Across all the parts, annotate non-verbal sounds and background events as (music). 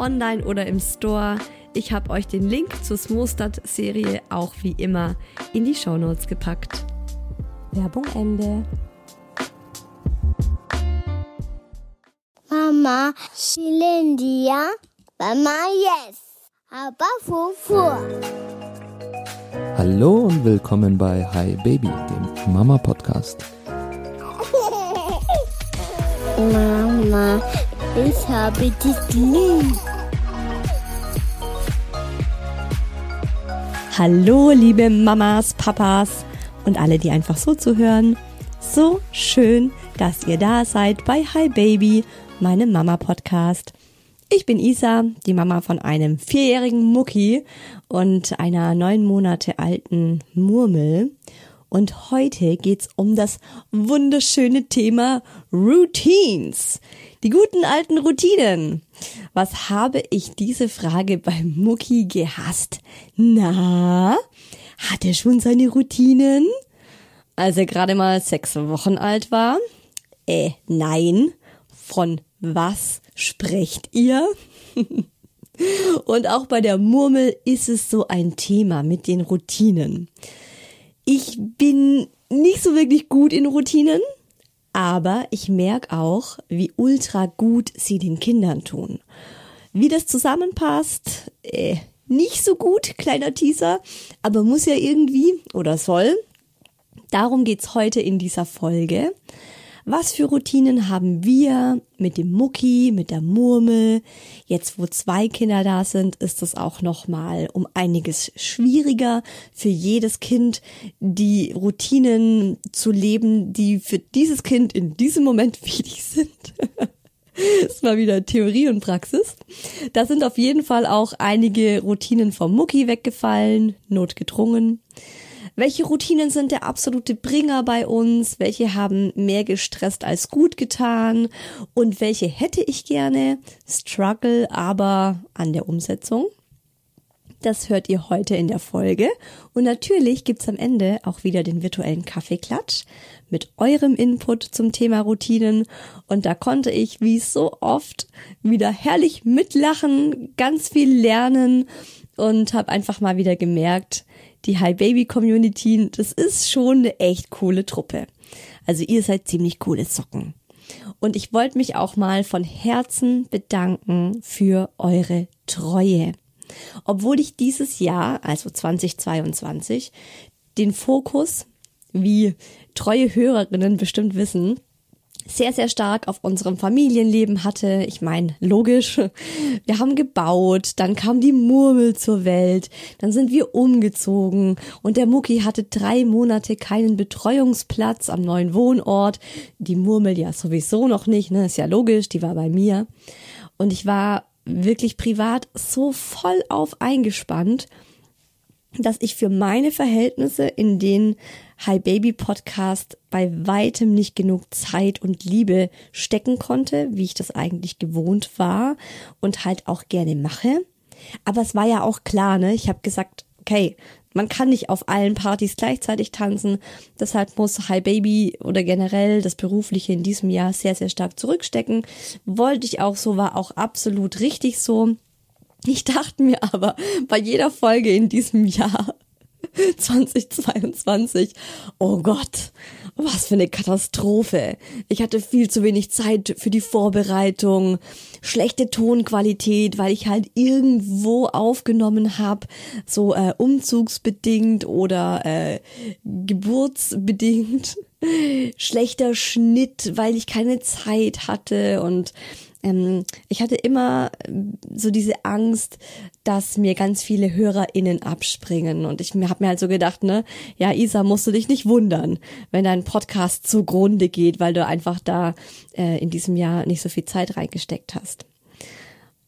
online oder im Store. Ich habe euch den Link zur Smostad-Serie auch wie immer in die Shownotes gepackt. Werbung Ende. Mama, Shilindia, Mama, yes. Aber Fufu. Hallo und willkommen bei Hi Baby, dem Mama Podcast. (laughs) Mama, ich habe dich lieb. Hallo, liebe Mamas, Papas und alle, die einfach so zuhören. So schön, dass ihr da seid bei Hi Baby, meinem Mama-Podcast. Ich bin Isa, die Mama von einem vierjährigen Mucki und einer neun Monate alten Murmel. Und heute geht's um das wunderschöne Thema Routines. Die guten alten Routinen. Was habe ich diese Frage beim Mucki gehasst? Na, hat er schon seine Routinen? Als er gerade mal sechs Wochen alt war? Äh, nein. Von was sprecht ihr? (laughs) Und auch bei der Murmel ist es so ein Thema mit den Routinen. Ich bin nicht so wirklich gut in Routinen, aber ich merke auch, wie ultra gut sie den Kindern tun. Wie das zusammenpasst, äh, nicht so gut, kleiner Teaser, aber muss ja irgendwie oder soll. Darum geht's heute in dieser Folge. Was für Routinen haben wir mit dem Mucki, mit der Murmel? Jetzt, wo zwei Kinder da sind, ist es auch noch mal um einiges schwieriger für jedes Kind, die Routinen zu leben, die für dieses Kind in diesem Moment (laughs) wichtig sind. (laughs) Das war wieder Theorie und Praxis. Da sind auf jeden Fall auch einige Routinen vom Mucki weggefallen, notgedrungen. Welche Routinen sind der absolute Bringer bei uns? Welche haben mehr gestresst als gut getan? Und welche hätte ich gerne? Struggle aber an der Umsetzung. Das hört ihr heute in der Folge. Und natürlich gibt's am Ende auch wieder den virtuellen Kaffeeklatsch mit eurem Input zum Thema Routinen. Und da konnte ich, wie so oft, wieder herrlich mitlachen, ganz viel lernen und habe einfach mal wieder gemerkt, die Hi Baby Community, das ist schon eine echt coole Truppe. Also ihr seid ziemlich coole Socken. Und ich wollte mich auch mal von Herzen bedanken für eure Treue. Obwohl ich dieses Jahr, also 2022, den Fokus, wie treue Hörerinnen bestimmt wissen, sehr, sehr stark auf unserem Familienleben hatte. Ich meine, logisch, wir haben gebaut, dann kam die Murmel zur Welt, dann sind wir umgezogen und der Mucki hatte drei Monate keinen Betreuungsplatz am neuen Wohnort. Die Murmel ja sowieso noch nicht, ne, ist ja logisch, die war bei mir. Und ich war wirklich privat so voll auf eingespannt dass ich für meine Verhältnisse in den Hi Baby Podcast bei weitem nicht genug Zeit und Liebe stecken konnte, wie ich das eigentlich gewohnt war und halt auch gerne mache. Aber es war ja auch klar, ne? Ich habe gesagt, okay, man kann nicht auf allen Partys gleichzeitig tanzen. Deshalb muss Hi Baby oder generell das Berufliche in diesem Jahr sehr, sehr stark zurückstecken. Wollte ich auch so, war auch absolut richtig so. Ich dachte mir aber bei jeder Folge in diesem Jahr (laughs) 2022, oh Gott, was für eine Katastrophe. Ich hatte viel zu wenig Zeit für die Vorbereitung, schlechte Tonqualität, weil ich halt irgendwo aufgenommen habe, so äh, umzugsbedingt oder äh, geburtsbedingt. (laughs) Schlechter Schnitt, weil ich keine Zeit hatte und ähm, ich hatte immer äh, so diese Angst, dass mir ganz viele HörerInnen abspringen. Und ich habe mir halt so gedacht, ne, ja, Isa, musst du dich nicht wundern, wenn dein Podcast zugrunde geht, weil du einfach da äh, in diesem Jahr nicht so viel Zeit reingesteckt hast.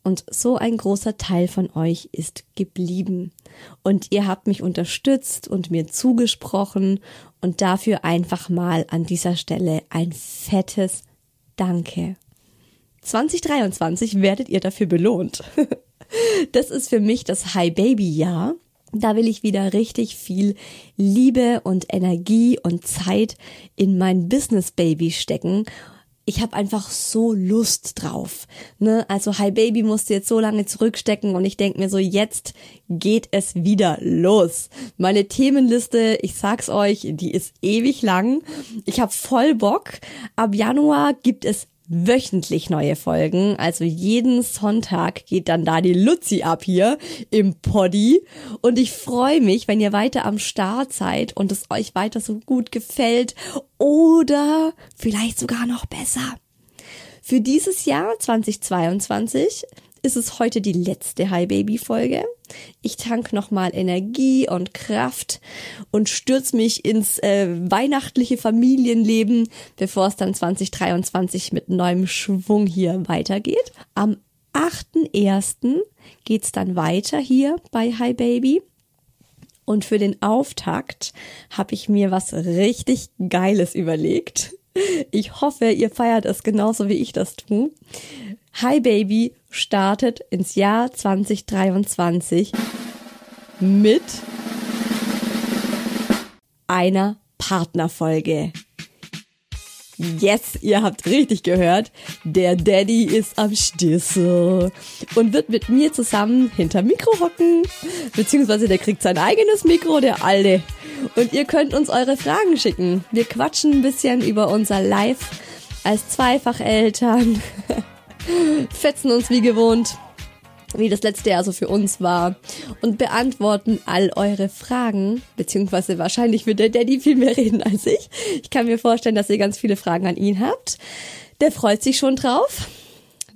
Und so ein großer Teil von euch ist geblieben. Und ihr habt mich unterstützt und mir zugesprochen. Und dafür einfach mal an dieser Stelle ein fettes Danke. 2023 werdet ihr dafür belohnt. (laughs) Das ist für mich das High Baby Jahr. Da will ich wieder richtig viel Liebe und Energie und Zeit in mein Business Baby stecken. Ich habe einfach so Lust drauf. Ne? Also Hi Baby musste jetzt so lange zurückstecken und ich denk mir so, jetzt geht es wieder los. Meine Themenliste, ich sag's euch, die ist ewig lang. Ich habe voll Bock. Ab Januar gibt es wöchentlich neue Folgen. Also jeden Sonntag geht dann da die Luzi ab hier im Poddy. Und ich freue mich, wenn ihr weiter am Start seid und es euch weiter so gut gefällt oder vielleicht sogar noch besser. Für dieses Jahr 2022 ist es heute die letzte Hi Baby Folge. Ich tank nochmal Energie und Kraft und stürz mich ins äh, weihnachtliche Familienleben, bevor es dann 2023 mit neuem Schwung hier weitergeht. Am 8.1. geht's dann weiter hier bei Hi Baby. Und für den Auftakt habe ich mir was richtig Geiles überlegt. Ich hoffe, ihr feiert es genauso wie ich das tue. Hi Baby startet ins Jahr 2023 mit einer Partnerfolge. Yes, ihr habt richtig gehört. Der Daddy ist am Stissel und wird mit mir zusammen hinter Mikro hocken. Beziehungsweise der kriegt sein eigenes Mikro, der Alte. Und ihr könnt uns eure Fragen schicken. Wir quatschen ein bisschen über unser Live als Zweifacheltern. (laughs) (laughs) fetzen uns wie gewohnt, wie das letzte Jahr so für uns war und beantworten all eure Fragen, beziehungsweise wahrscheinlich wird der Daddy viel mehr reden als ich. Ich kann mir vorstellen, dass ihr ganz viele Fragen an ihn habt. Der freut sich schon drauf.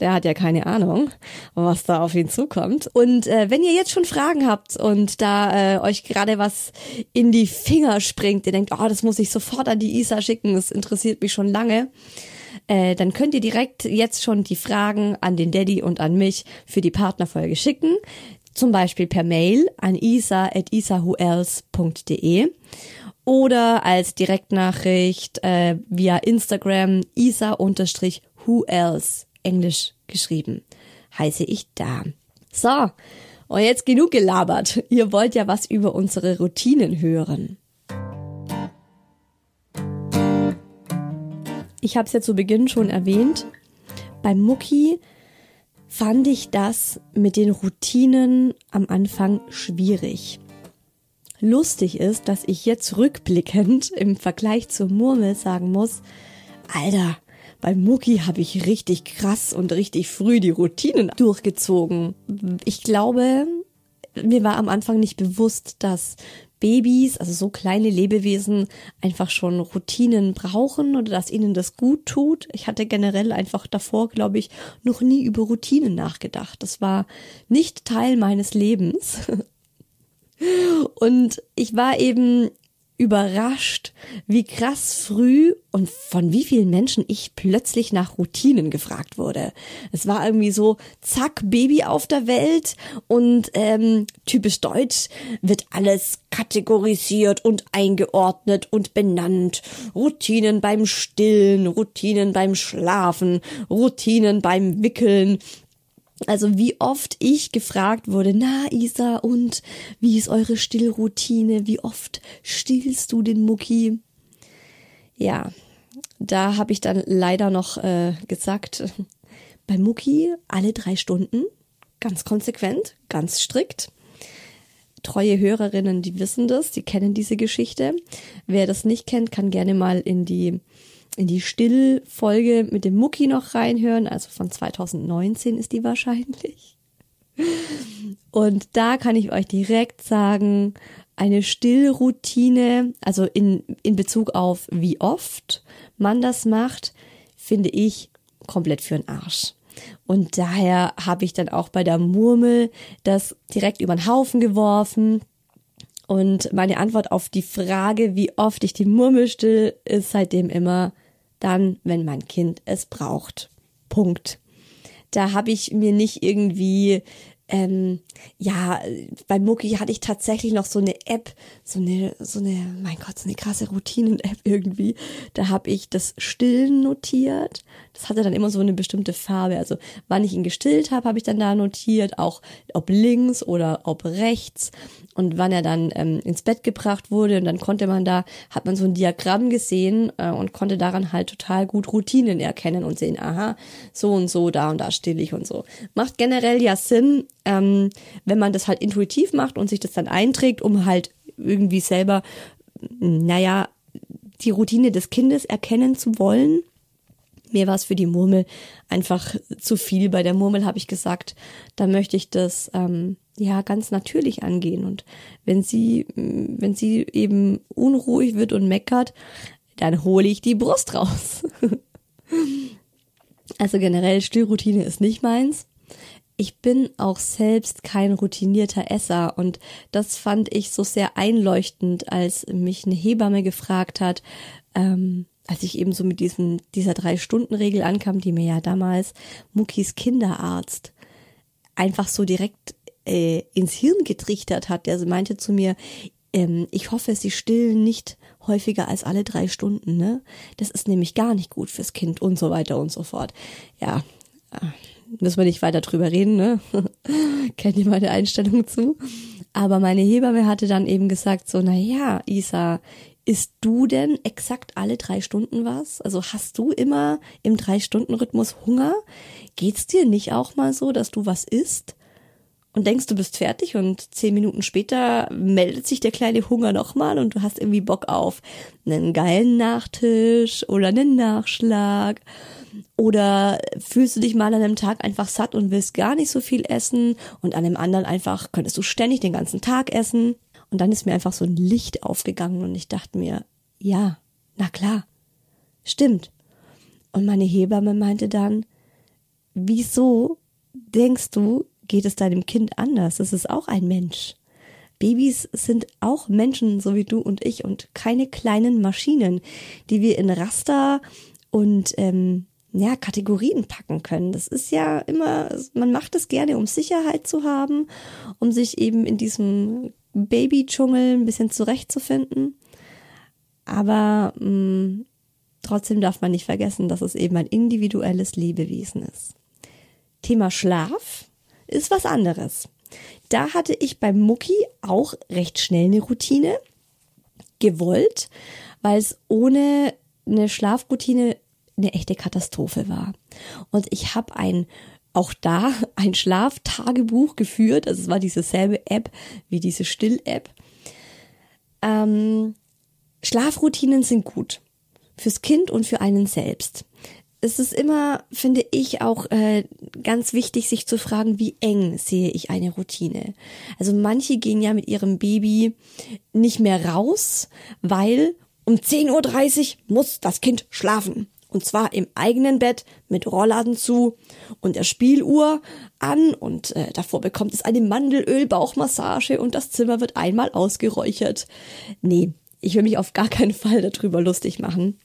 Der hat ja keine Ahnung, was da auf ihn zukommt. Und äh, wenn ihr jetzt schon Fragen habt und da äh, euch gerade was in die Finger springt, ihr denkt, oh, das muss ich sofort an die Isa schicken, das interessiert mich schon lange, äh, dann könnt ihr direkt jetzt schon die Fragen an den Daddy und an mich für die Partnerfolge schicken. Zum Beispiel per Mail an isa.isawhoelse.de oder als Direktnachricht äh, via Instagram isa-who else, englisch geschrieben, heiße ich da. So, und jetzt genug gelabert. Ihr wollt ja was über unsere Routinen hören. Ich habe es ja zu Beginn schon erwähnt. Beim Mucki fand ich das mit den Routinen am Anfang schwierig. Lustig ist, dass ich jetzt rückblickend (laughs) im Vergleich zur Murmel sagen muss, Alter, beim Mucki habe ich richtig krass und richtig früh die Routinen durchgezogen. Ich glaube, mir war am Anfang nicht bewusst, dass Babys, also so kleine Lebewesen, einfach schon Routinen brauchen oder dass ihnen das gut tut. Ich hatte generell einfach davor, glaube ich, noch nie über Routinen nachgedacht. Das war nicht Teil meines Lebens. (laughs) Und ich war eben überrascht, wie krass früh und von wie vielen Menschen ich plötzlich nach Routinen gefragt wurde. Es war irgendwie so, zack, Baby auf der Welt und ähm, typisch deutsch wird alles kategorisiert und eingeordnet und benannt. Routinen beim Stillen, Routinen beim Schlafen, Routinen beim Wickeln, also wie oft ich gefragt wurde, na Isa, und wie ist eure Stillroutine? Wie oft stillst du den Mucki? Ja, da habe ich dann leider noch äh, gesagt, (laughs) bei Mucki alle drei Stunden, ganz konsequent, ganz strikt. Treue Hörerinnen, die wissen das, die kennen diese Geschichte. Wer das nicht kennt, kann gerne mal in die in die Stillfolge mit dem Mucki noch reinhören. Also von 2019 ist die wahrscheinlich. Und da kann ich euch direkt sagen, eine Stillroutine, also in, in Bezug auf wie oft man das macht, finde ich komplett für den Arsch. Und daher habe ich dann auch bei der Murmel das direkt über den Haufen geworfen. Und meine Antwort auf die Frage, wie oft ich die Murmel still, ist seitdem immer dann, wenn mein Kind es braucht. Punkt. Da habe ich mir nicht irgendwie ähm, ja, bei Mucki hatte ich tatsächlich noch so eine App, so eine, so eine, mein Gott, so eine krasse Routinen-App irgendwie. Da habe ich das Stillen notiert. Das hatte dann immer so eine bestimmte Farbe. Also wann ich ihn gestillt habe, habe ich dann da notiert, auch ob links oder ob rechts und wann er dann ähm, ins Bett gebracht wurde. Und dann konnte man da, hat man so ein Diagramm gesehen äh, und konnte daran halt total gut Routinen erkennen und sehen, aha, so und so, da und da still ich und so. Macht generell ja Sinn, ähm, wenn man das halt intuitiv macht und sich das dann einträgt, um halt irgendwie selber, naja, die Routine des Kindes erkennen zu wollen. Mir war es für die Murmel einfach zu viel. Bei der Murmel habe ich gesagt, da möchte ich das ähm, ja ganz natürlich angehen. Und wenn sie, wenn sie eben unruhig wird und meckert, dann hole ich die Brust raus. (laughs) also generell Stillroutine ist nicht meins ich bin auch selbst kein routinierter Esser und das fand ich so sehr einleuchtend, als mich eine Hebamme gefragt hat, ähm, als ich eben so mit diesem, dieser Drei-Stunden-Regel ankam, die mir ja damals Muckis Kinderarzt einfach so direkt äh, ins Hirn getrichtert hat. Der meinte zu mir, ähm, ich hoffe, Sie stillen nicht häufiger als alle drei Stunden, ne? Das ist nämlich gar nicht gut fürs Kind und so weiter und so fort. Ja, äh, müssen wir nicht weiter drüber reden, ne? (laughs) Kennt ihr meine Einstellung zu? Aber meine Hebamme hatte dann eben gesagt so, na ja, Isa, isst du denn exakt alle drei Stunden was? Also hast du immer im Drei-Stunden-Rhythmus Hunger? Geht's dir nicht auch mal so, dass du was isst? Und denkst, du bist fertig und zehn Minuten später meldet sich der kleine Hunger nochmal und du hast irgendwie Bock auf einen geilen Nachtisch oder einen Nachschlag oder fühlst du dich mal an einem Tag einfach satt und willst gar nicht so viel essen und an einem anderen einfach könntest du ständig den ganzen Tag essen. Und dann ist mir einfach so ein Licht aufgegangen und ich dachte mir, ja, na klar, stimmt. Und meine Hebamme meinte dann, wieso denkst du, geht es deinem Kind anders? Es ist auch ein Mensch. Babys sind auch Menschen, so wie du und ich, und keine kleinen Maschinen, die wir in Raster und ähm, ja, Kategorien packen können. Das ist ja immer, man macht es gerne, um Sicherheit zu haben, um sich eben in diesem Baby-Dschungel ein bisschen zurechtzufinden. Aber mh, mm, trotzdem darf man nicht vergessen, dass es eben ein individuelles Lebewesen ist. Thema Schlaf ist was anderes. Da hatte ich beim Mucki auch recht schnell eine Routine gewollt, weil es ohne eine Schlafroutine eine echte Katastrophe war. Und ich habe ein auch da (laughs) ein Schlaftagebuch geführt. Also es war dieselbe App wie diese Still-App. Ähm, Schlafroutinen sind gut fürs Kind und für einen selbst. Es ist immer, finde ich, auch äh, ganz wichtig, sich zu fragen, wie eng sehe ich eine Routine. Also manche gehen ja mit ihrem Baby nicht mehr raus, weil um 10.30 Uhr muss das Kind schlafen. Und zwar im eigenen Bett mit Rollladen zu und der Spieluhr an und äh, davor bekommt es eine Mandelöl-Bauchmassage und das Zimmer wird einmal ausgeräuchert. Nee, ich will mich auf gar keinen Fall darüber lustig machen.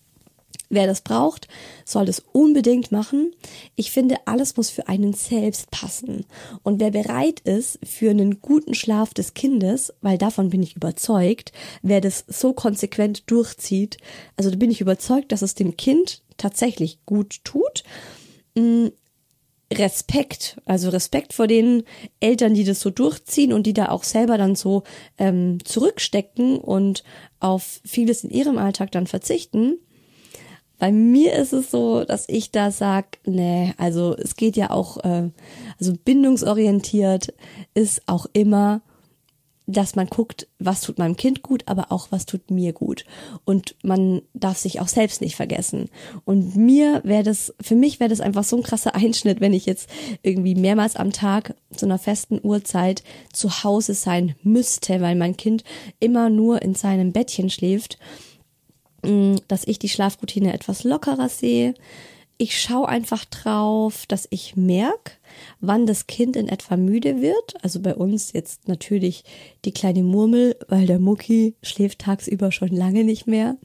Wer das braucht, soll das unbedingt machen. Ich finde, alles muss für einen selbst passen. Und wer bereit ist für einen guten Schlaf des Kindes, weil davon bin ich überzeugt, wer das so konsequent durchzieht, also da bin ich überzeugt, dass es dem Kind tatsächlich gut tut. Mm, Respekt, also Respekt vor den Eltern, die das so durchziehen und die da auch selber dann so ähm, zurückstecken und auf vieles in ihrem Alltag dann verzichten. Bei mir ist es so, dass ich da sag, nee, also es geht ja auch, äh, also bindungsorientiert ist auch immer, dass man guckt, was tut meinem Kind gut, aber auch was tut mir gut. Und man darf sich auch selbst nicht vergessen. Und mir wäre das, für mich wäre das einfach so ein krasser (laughs) Einschnitt, wenn ich jetzt irgendwie mehrmals am Tag zu einer festen Uhrzeit zu Hause sein müsste, weil mein Kind immer nur in seinem Bettchen schläft dass ich die Schlafroutine etwas lockerer sehe. Ich schaue einfach drauf, dass ich merke, wann das Kind in etwa müde wird. Also bei uns jetzt natürlich die kleine Murmel, weil der Mucki schläft tagsüber schon lange nicht mehr.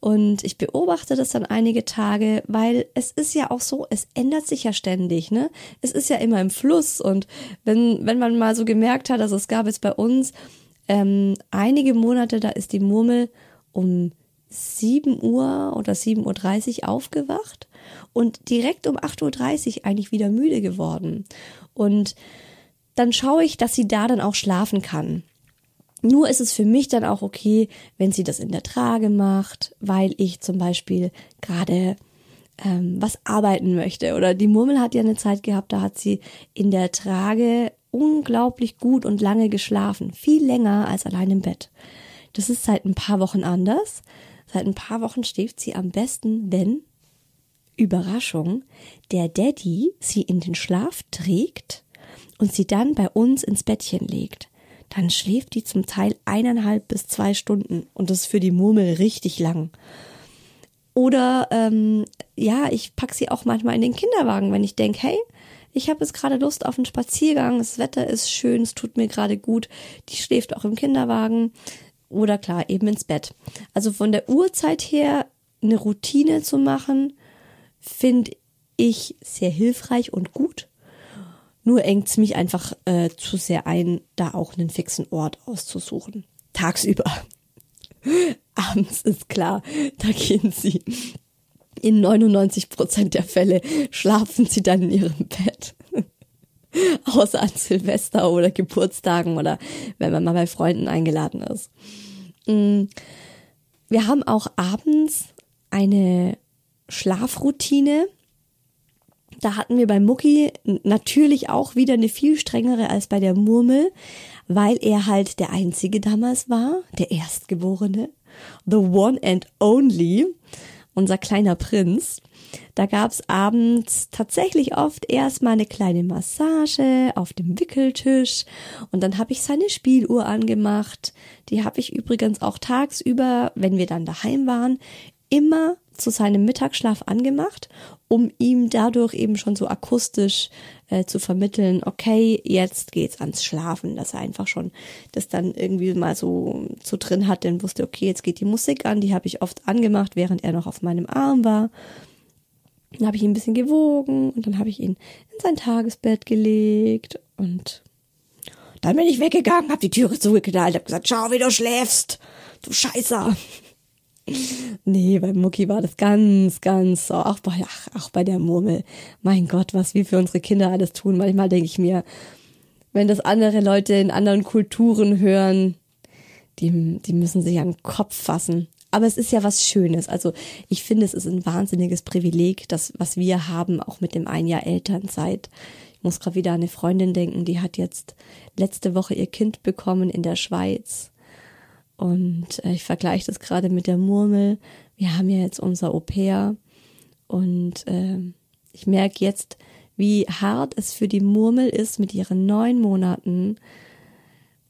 Und ich beobachte das dann einige Tage, weil es ist ja auch so, es ändert sich ja ständig, ne? Es ist ja immer im Fluss. Und wenn, wenn man mal so gemerkt hat, also es gab jetzt bei uns ähm, einige Monate, da ist die Murmel um 7 Uhr oder 7.30 Uhr aufgewacht und direkt um 8.30 Uhr eigentlich wieder müde geworden. Und dann schaue ich, dass sie da dann auch schlafen kann. Nur ist es für mich dann auch okay, wenn sie das in der Trage macht, weil ich zum Beispiel gerade ähm, was arbeiten möchte. Oder die Murmel hat ja eine Zeit gehabt, da hat sie in der Trage unglaublich gut und lange geschlafen. Viel länger als allein im Bett. Das ist seit ein paar Wochen anders. Seit ein paar Wochen schläft sie am besten, wenn, Überraschung, der Daddy sie in den Schlaf trägt und sie dann bei uns ins Bettchen legt. Dann schläft die zum Teil eineinhalb bis zwei Stunden und das ist für die Murmel richtig lang. Oder ähm, ja, ich pack sie auch manchmal in den Kinderwagen, wenn ich denke, hey, ich habe jetzt gerade Lust auf einen Spaziergang, das Wetter ist schön, es tut mir gerade gut. Die schläft auch im Kinderwagen oder klar, eben ins Bett. Also von der Uhrzeit her eine Routine zu machen, finde ich sehr hilfreich und gut. Nur engt es mich einfach äh, zu sehr ein, da auch einen fixen Ort auszusuchen. Tagsüber. (laughs) Abends ist klar, da gehen sie. In 99 Prozent der Fälle schlafen sie dann in ihrem Bett. (laughs) Außer an Silvester oder Geburtstagen oder wenn man mal bei Freunden eingeladen ist. Mm, wir haben auch abends eine Schlafroutine. Da hatten wir bei Mucki natürlich auch wieder eine viel strengere als bei der Murmel, weil er halt der Einzige damals war, der Erstgeborene, the one and only, unser kleiner Prinz. Da gab's abends tatsächlich oft erstmal eine kleine Massage auf dem Wickeltisch und dann habe ich seine Spieluhr angemacht. Die habe ich übrigens auch tagsüber, wenn wir dann daheim waren, immer zu seinem Mittagsschlaf angemacht, um ihm dadurch eben schon so akustisch äh, zu vermitteln, okay, jetzt geht's ans Schlafen, dass er einfach schon das dann irgendwie mal so, so drin hat, denn wusste, okay, jetzt geht die Musik an, die habe ich oft angemacht, während er noch auf meinem Arm war. Dann habe ich ihn ein bisschen gewogen und dann habe ich ihn in sein Tagesbett gelegt und dann bin ich weggegangen, habe die Türe zugeknallt, habe gesagt, schau, wie du schläfst, du Scheißer. Nee, bei Mucki war das ganz, ganz so. Auch bei, ach, auch bei der Murmel. Mein Gott, was wir für unsere Kinder alles tun. Manchmal denke ich mir, wenn das andere Leute in anderen Kulturen hören, die, die müssen sich an den Kopf fassen. Aber es ist ja was Schönes. Also ich finde, es ist ein wahnsinniges Privileg, das, was wir haben, auch mit dem ein Jahr Elternzeit. Ich muss gerade wieder an eine Freundin denken, die hat jetzt letzte Woche ihr Kind bekommen in der Schweiz. Und äh, ich vergleiche das gerade mit der Murmel. Wir haben ja jetzt unser Au pair. Und äh, ich merke jetzt, wie hart es für die Murmel ist, mit ihren neun Monaten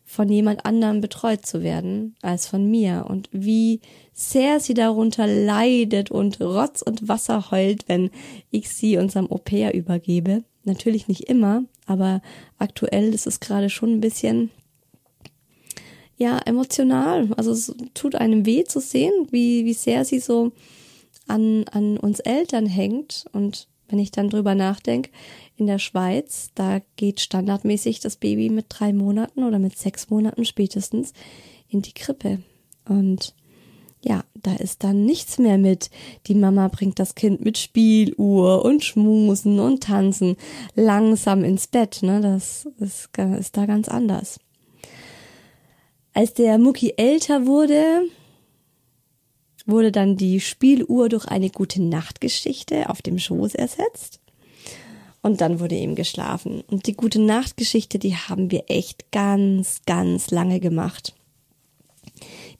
von jemand anderem betreut zu werden als von mir und wie sehr sie darunter leidet und Rotz und Wasser heult, wenn ich sie unserem Au pair übergebe. Natürlich nicht immer, aber aktuell ist es gerade schon ein bisschen, ja emotional. Also es tut einem weh zu sehen, wie, wie sehr sie so an, an uns Eltern hängt. Und wenn ich dann drüber nachdenke, in der Schweiz, da geht standardmäßig das Baby mit drei Monaten oder mit sechs Monaten spätestens in die Krippe. Und ja, da ist dann nichts mehr mit. Die Mama bringt das Kind mit Spieluhr und Schmusen und Tanzen langsam ins Bett. Ne? Das ist, ist da ganz anders. Als der Mucki älter wurde, wurde dann die Spieluhr durch eine gute Nachtgeschichte auf dem Schoß ersetzt. Und dann wurde ihm geschlafen. Und die gute Nachtgeschichte, die haben wir echt ganz, ganz lange gemacht.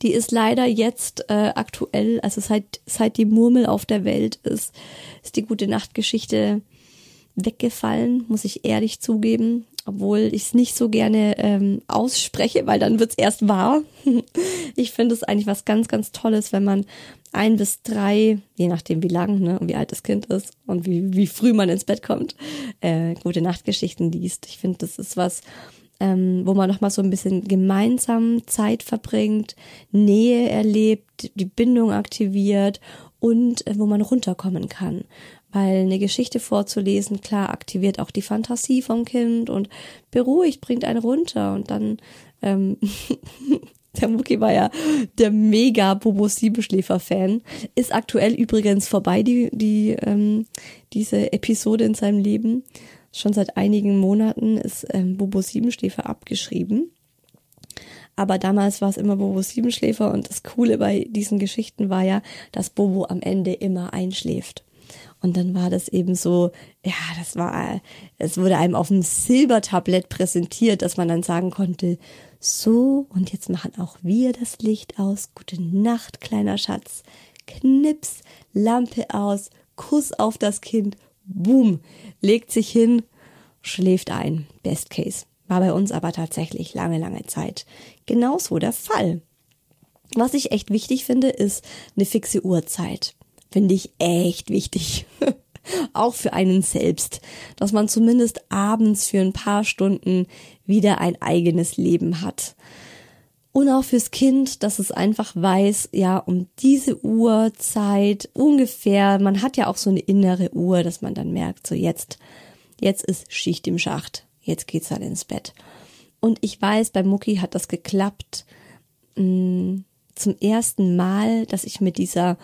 Die ist leider jetzt äh, aktuell, also seit, seit die Murmel auf der Welt ist, ist die gute Nachtgeschichte weggefallen, muss ich ehrlich zugeben obwohl ich es nicht so gerne ähm, ausspreche, weil dann wird's erst wahr. (laughs) ich finde es eigentlich was ganz, ganz Tolles, wenn man ein bis drei, je nachdem wie lang ne, und wie alt das Kind ist und wie, wie früh man ins Bett kommt, äh, gute Nachtgeschichten liest. Ich finde, das ist was, ähm, wo man nochmal so ein bisschen gemeinsam Zeit verbringt, Nähe erlebt, die Bindung aktiviert und äh, wo man runterkommen kann weil eine Geschichte vorzulesen, klar, aktiviert auch die Fantasie vom Kind und beruhigt, bringt einen runter und dann, ähm, (laughs) der Mucki war ja der mega Bobo Siebenschläfer-Fan, ist aktuell übrigens vorbei, die, die, ähm, diese Episode in seinem Leben. Schon seit einigen Monaten ist ähm, Bobo Siebenschläfer abgeschrieben. Aber damals war es immer Bobo Siebenschläfer und das Coole bei diesen Geschichten war ja, dass Bobo am Ende immer einschläft. Und dann war das eben so, ja, das war, es wurde einem auf dem Silbertablett präsentiert, dass man dann sagen konnte, so, und jetzt machen auch wir das Licht aus. Gute Nacht, kleiner Schatz. Knips, Lampe aus, Kuss auf das Kind, boom, legt sich hin, schläft ein. Best Case. War bei uns aber tatsächlich lange, lange Zeit genauso der Fall. Was ich echt wichtig finde, ist eine fixe Uhrzeit finde ich echt wichtig. (laughs) Auch für einen selbst, dass man zumindest abends für ein paar Stunden wieder ein eigenes Leben hat. Und auch fürs Kind, dass es einfach weiß, ja, um diese Uhrzeit ungefähr, man hat ja auch so eine innere Uhr, dass man dann merkt, so jetzt, jetzt ist Schicht im Schacht, jetzt geht's dann ins Bett. Und ich weiß, bei Mucki hat das geklappt, mh, mm, zum ersten Mal, dass ich mit dieser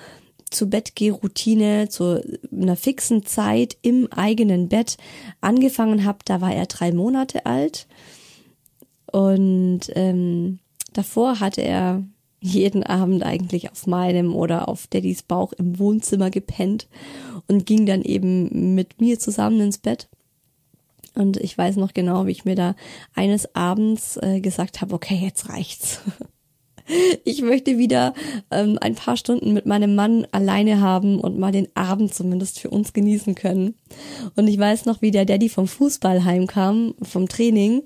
zu Bett Routine zu einer fixen Zeit im eigenen Bett angefangen habe, da war er drei Monate alt und ähm, davor hatte er jeden Abend eigentlich auf meinem oder auf Daddys Bauch im Wohnzimmer gepennt und ging dann eben mit mir zusammen ins Bett. Und ich weiß noch genau, wie ich mir da eines Abends äh, gesagt habe, okay, jetzt reicht's. (laughs) Ich möchte wieder ähm, ein paar Stunden mit meinem Mann alleine haben und mal den Abend zumindest für uns genießen können. Und ich weiß noch, wie der Daddy vom Fußball heimkam, vom Training.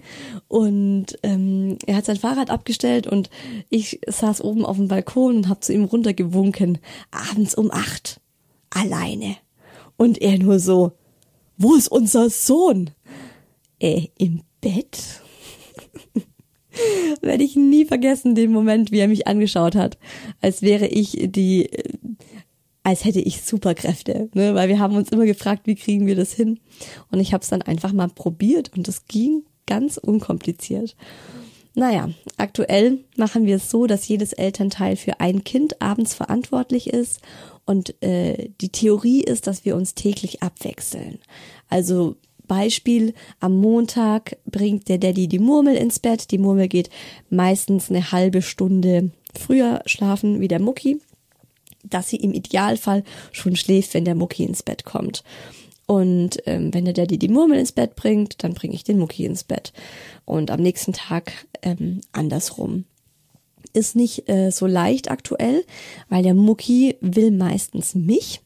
Und ähm, er hat sein Fahrrad abgestellt und ich saß oben auf dem Balkon und habe zu ihm runtergewunken. Abends um acht. Alleine. Und er nur so, wo ist unser Sohn? Äh, im Bett? (laughs) (laughs) Werde ich nie vergessen, den Moment, wie er mich angeschaut hat, als wäre ich die, als hätte ich Superkräfte, ne? weil wir haben uns immer gefragt, wie kriegen wir das hin? Und ich habe es dann einfach mal probiert und es ging ganz unkompliziert. Naja, aktuell machen wir es so, dass jedes Elternteil für ein Kind abends verantwortlich ist und äh, die Theorie ist, dass wir uns täglich abwechseln. Also Beispiel, am Montag bringt der Daddy die Murmel ins Bett. Die Murmel geht meistens eine halbe Stunde früher schlafen wie der Mucki, dass sie im Idealfall schon schläft, wenn der Mucki ins Bett kommt. Und ähm, wenn der Daddy die Murmel ins Bett bringt, dann bringe ich den Mucki ins Bett. Und am nächsten Tag ähm, andersrum. Ist nicht äh, so leicht aktuell, weil der Mucki will meistens mich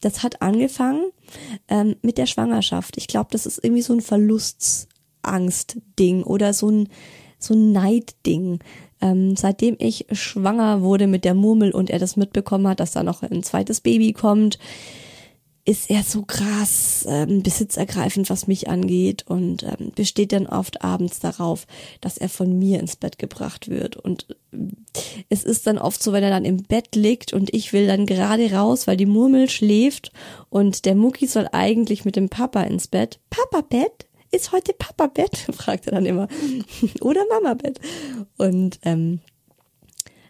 das hat angefangen ähm, mit der Schwangerschaft. Ich glaube, das ist irgendwie so ein Verlustangst-Ding oder so ein, so ein Neid-Ding. Ähm, seitdem ich schwanger wurde mit der Murmel und er das mitbekommen hat, dass da noch ein zweites Baby kommt, ist er so krass ähm, besitzergreifend, was mich angeht und ähm, besteht dann oft abends darauf, dass er von mir ins Bett gebracht wird. Und äh, es ist dann oft so, wenn er dann im Bett liegt und ich will dann gerade raus, weil die Murmel schläft und der Mucki soll eigentlich mit dem Papa ins Bett. Papa Bett? Ist heute Papa Bett? (laughs) fragt er dann immer. (laughs) Oder Mama Bett. Und ähm,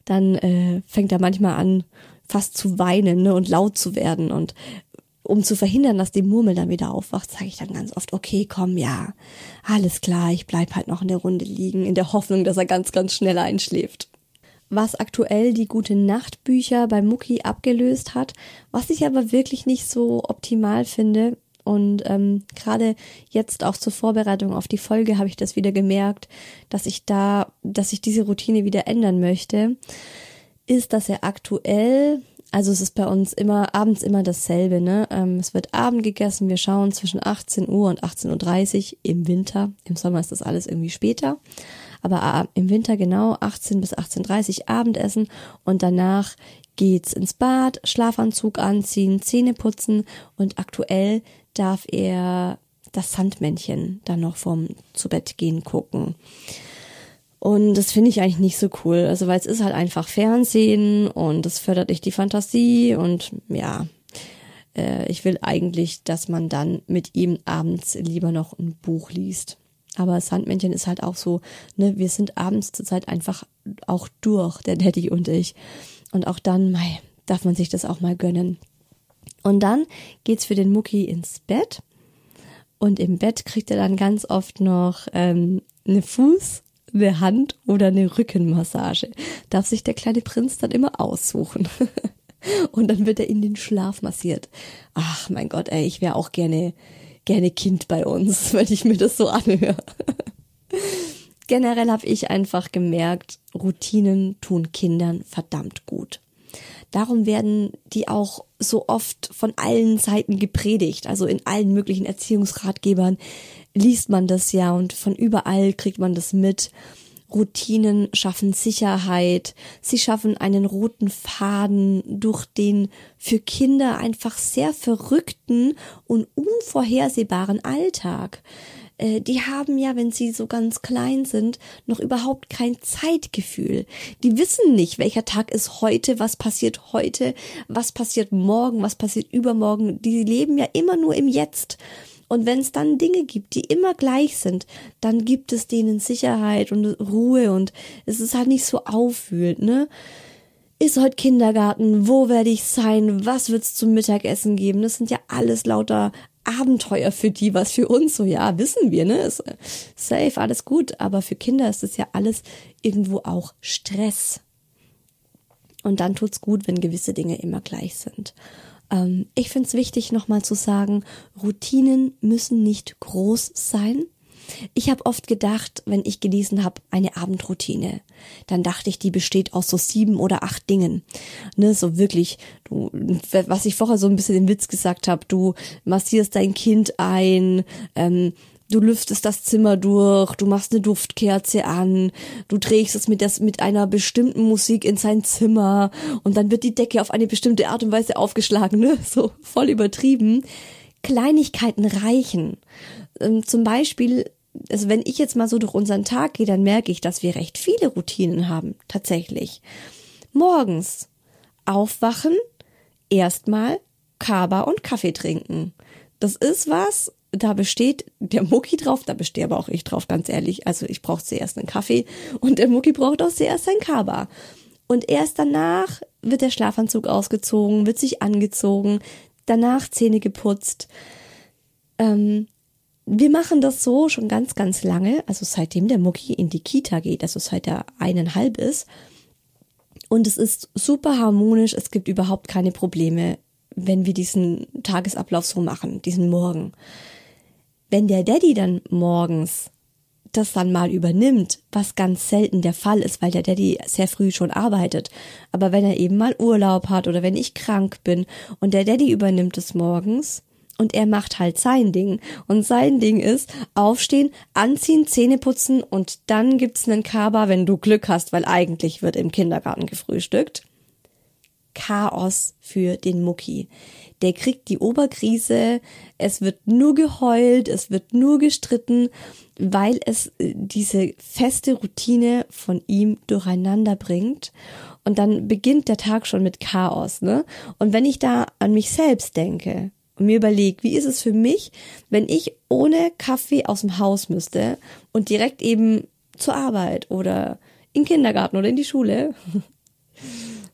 dann äh, fängt er manchmal an, fast zu weinen ne, und laut zu werden. Und um zu verhindern, dass die Murmel dann wieder aufwacht, sage ich dann ganz oft, okay, komm, ja, alles klar, ich bleib halt noch in der Runde liegen, in der Hoffnung, dass er ganz, ganz schnell einschläft. Was aktuell die gute Nachtbücher bei Mucki abgelöst hat, was ich aber wirklich nicht so optimal finde. Und ähm, gerade jetzt auch zur Vorbereitung auf die Folge habe ich das wieder gemerkt, dass ich da, dass ich diese Routine wieder ändern möchte, ist, dass er aktuell also es ist bei uns immer abends immer dasselbe. Ne? Ähm, es wird Abend gegessen. Wir schauen zwischen 18 Uhr und 18.30 Uhr im Winter. Im Sommer ist das alles irgendwie später. Aber äh, im Winter genau 18 bis 18.30 Uhr Abendessen und danach geht's ins Bad, Schlafanzug anziehen, Zähne putzen und aktuell darf er das Sandmännchen dann noch vom zu Bett gehen gucken. Und das finde ich eigentlich nicht so cool. Also, weil es ist halt einfach Fernsehen und es fördert nicht die Fantasie und ja, äh, ich will eigentlich, dass man dann mit ihm abends lieber noch ein Buch liest. Aber Sandmännchen ist halt auch so, ne, wir sind abends zurzeit einfach auch durch, der Daddy und ich. Und auch dann, mei, darf man sich das auch mal gönnen. Und dann geht's für den Mucki ins Bett. Und im Bett kriegt er dann ganz oft noch ähm, eine Fuß- eine Hand- oder eine Rückenmassage. Darf sich der kleine Prinz dann immer aussuchen. (laughs) Und dann wird er in den Schlaf massiert. Ach mein Gott, ey, ich wäre auch gerne, gerne Kind bei uns, (laughs) wenn ich mir das so anhöre. (laughs) Generell habe ich einfach gemerkt, Routinen tun Kindern verdammt gut. Darum werden die auch so oft von allen Seiten gepredigt, also in allen möglichen Erziehungsratgebern liest man das ja und von überall kriegt man das mit. Routinen schaffen Sicherheit, sie schaffen einen roten Faden durch den für Kinder einfach sehr verrückten und unvorhersehbaren Alltag. Äh, die haben ja, wenn sie so ganz klein sind, noch überhaupt kein Zeitgefühl. Die wissen nicht, welcher Tag ist heute, was passiert heute, was passiert morgen, was passiert übermorgen. Die leben ja immer nur im Jetzt. Und wenn es dann Dinge gibt, die immer gleich sind, dann gibt es denen Sicherheit und Ruhe und es ist halt nicht so aufwühlend, ne? Ist heute Kindergarten? Wo werde ich sein? Was wird's zum Mittagessen geben? Das sind ja alles lauter Abenteuer für die, was für uns so, ja, wissen wir, ne? Ist safe, alles gut. Aber für Kinder ist es ja alles irgendwo auch Stress. Und dann tut's gut, wenn gewisse Dinge immer gleich sind. Ähm, ich finde es wichtig, nochmal zu sagen, Routinen müssen nicht groß sein. Ich habe oft gedacht, wenn ich gelesen habe, eine Abendroutine, dann dachte ich, die besteht aus so sieben oder acht Dingen. Ne, so wirklich, du, was ich vorher so ein bisschen im Witz gesagt habe, du massierst dein Kind ein, ähm, du lüftest das Zimmer durch, du machst eine Duftkerze an, du trägst es mit, das, mit einer bestimmten Musik in sein Zimmer und dann wird die Decke auf eine bestimmte Art und Weise aufgeschlagen, ne? (laughs) So voll übertrieben. Kleinigkeiten reichen. Ähm, zum Beispiel, also wenn ich jetzt mal so durch unseren Tag gehe, dann merke ich, dass wir recht viele Routinen haben, tatsächlich. Morgens aufwachen, erstmal Kaba und Kaffee trinken. Das ist was, da besteht der Mucki drauf, da bestehe aber auch ich drauf, ganz ehrlich. Also ich brauche zuerst einen Kaffee und der Mucki braucht auch zuerst ein Kaba. Und erst danach wird der Schlafanzug ausgezogen, wird sich angezogen, danach Zähne geputzt. Ähm, wir machen das so schon ganz, ganz lange, also seitdem der Mucki in die Kita geht, also seit er eineinhalb ist. Und es ist super harmonisch, es gibt überhaupt keine Probleme, wenn wir diesen Tagesablauf so machen, diesen Morgen. Wenn der Daddy dann morgens das dann mal übernimmt, was ganz selten der Fall ist, weil der Daddy sehr früh schon arbeitet. Aber wenn er eben mal Urlaub hat oder wenn ich krank bin und der Daddy übernimmt es morgens und er macht halt sein Ding. Und sein Ding ist aufstehen, anziehen, Zähne putzen und dann gibt's einen Kaba, wenn du Glück hast, weil eigentlich wird im Kindergarten gefrühstückt. Chaos für den Mucki. Der kriegt die Oberkrise, es wird nur geheult, es wird nur gestritten, weil es äh, diese feste Routine von ihm durcheinander bringt. Und dann beginnt der Tag schon mit Chaos, ne? Und wenn ich da an mich selbst denke und mir überlege, wie ist es für mich, wenn ich ohne Kaffee aus dem Haus müsste und direkt eben zur Arbeit oder in den Kindergarten oder in die Schule (laughs)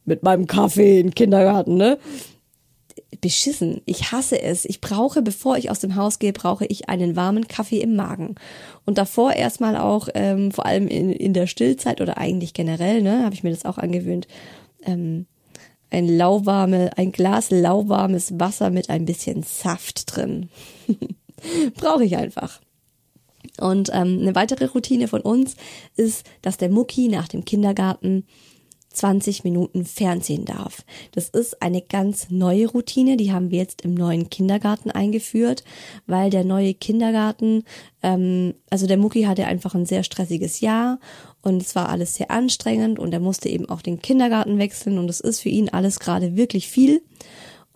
mit meinem Kaffee den Kindergarten, ne? Beschissen. Ich hasse es. Ich brauche, bevor ich aus dem Haus gehe, brauche ich einen warmen Kaffee im Magen. Und davor erstmal auch, ähm, vor allem in, in der Stillzeit oder eigentlich generell, ne, habe ich mir das auch angewöhnt, ähm, ein lauwarme, ein Glas lauwarmes Wasser mit ein bisschen Saft drin. (laughs) brauche ich einfach. Und ähm, eine weitere Routine von uns ist, dass der Mucki nach dem Kindergarten 20 Minuten Fernsehen darf. Das ist eine ganz neue Routine, die haben wir jetzt im neuen Kindergarten eingeführt, weil der neue Kindergarten, ähm, also der Mucki hatte einfach ein sehr stressiges Jahr und es war alles sehr anstrengend und er musste eben auch den Kindergarten wechseln und es ist für ihn alles gerade wirklich viel.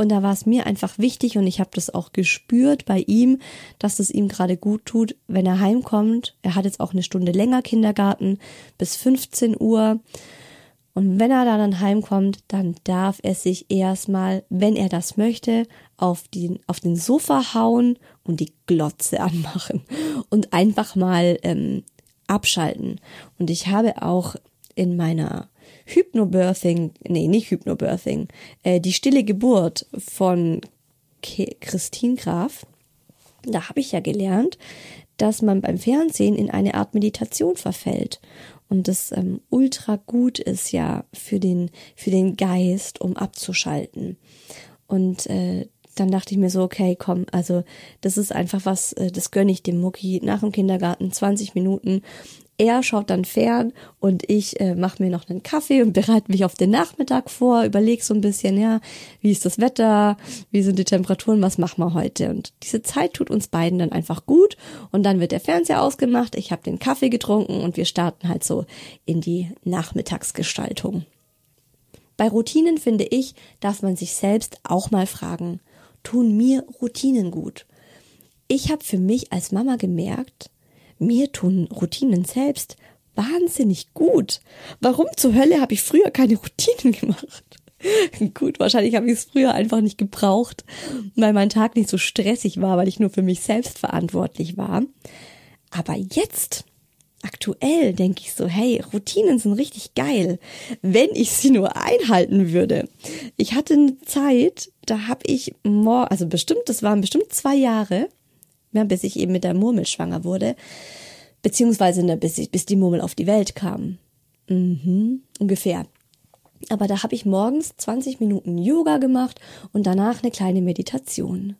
Und da war es mir einfach wichtig und ich habe das auch gespürt bei ihm, dass es ihm gerade gut tut, wenn er heimkommt. Er hat jetzt auch eine Stunde länger Kindergarten bis 15 Uhr. Und wenn er da dann heimkommt, dann darf er sich erstmal, wenn er das möchte, auf den, auf den Sofa hauen und die Glotze anmachen (laughs) und einfach mal ähm, abschalten. Und ich habe auch in meiner Hypnobirthing, nee, nicht Hypnobirthing, äh, die stille Geburt von Ke Christine Graf, da habe ich ja gelernt, dass man beim Fernsehen in eine Art Meditation verfällt und das ähm, ultra gut ist ja für den für den Geist, um abzuschalten. Und äh, dann dachte ich mir so, okay, komm, also das ist einfach was, äh, das gönne ich dem Mucki nach dem Kindergarten 20 Minuten er schaut dann fern und ich äh, mache mir noch einen Kaffee und bereite mich auf den Nachmittag vor, überlege so ein bisschen, ja, wie ist das Wetter, wie sind die Temperaturen, was machen wir heute? Und diese Zeit tut uns beiden dann einfach gut und dann wird der Fernseher ausgemacht, ich habe den Kaffee getrunken und wir starten halt so in die Nachmittagsgestaltung. Bei Routinen finde ich, darf man sich selbst auch mal fragen, tun mir Routinen gut? Ich habe für mich als Mama gemerkt, mir tun Routinen selbst wahnsinnig gut. Warum zur Hölle habe ich früher keine Routinen (laughs) gemacht? gut, wahrscheinlich habe ich es früher einfach nicht gebraucht, weil mein Tag nicht so stressig war, weil ich nur für mich selbst verantwortlich war. Aber jetzt, aktuell, denke ich so, hey, Routinen sind richtig geil, wenn ich sie nur einhalten würde. Ich hatte eine Zeit, da habe ich also bestimmt, das waren bestimmt zwei Jahre, ja, bis ich eben mit der Murmel schwanger wurde, beziehungsweise ne, bis, ich, bis die Murmel auf die Welt kam. Mhm, ungefähr. Aber da habe ich morgens 20 Minuten Yoga gemacht und danach eine kleine Meditation.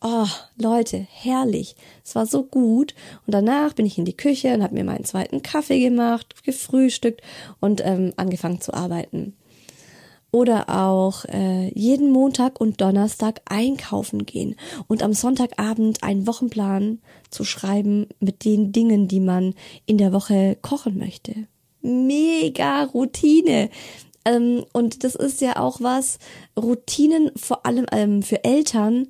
Oh, Leute, herrlich. Es war so gut. Und danach bin ich in die Küche und habe mir meinen zweiten Kaffee gemacht, gefrühstückt und ähm, angefangen zu arbeiten. Oder auch äh, jeden Montag und Donnerstag einkaufen gehen und am Sonntagabend einen Wochenplan zu schreiben mit den Dingen, die man in der Woche kochen möchte. Mega Routine. Ähm, und das ist ja auch was, Routinen vor allem ähm, für Eltern,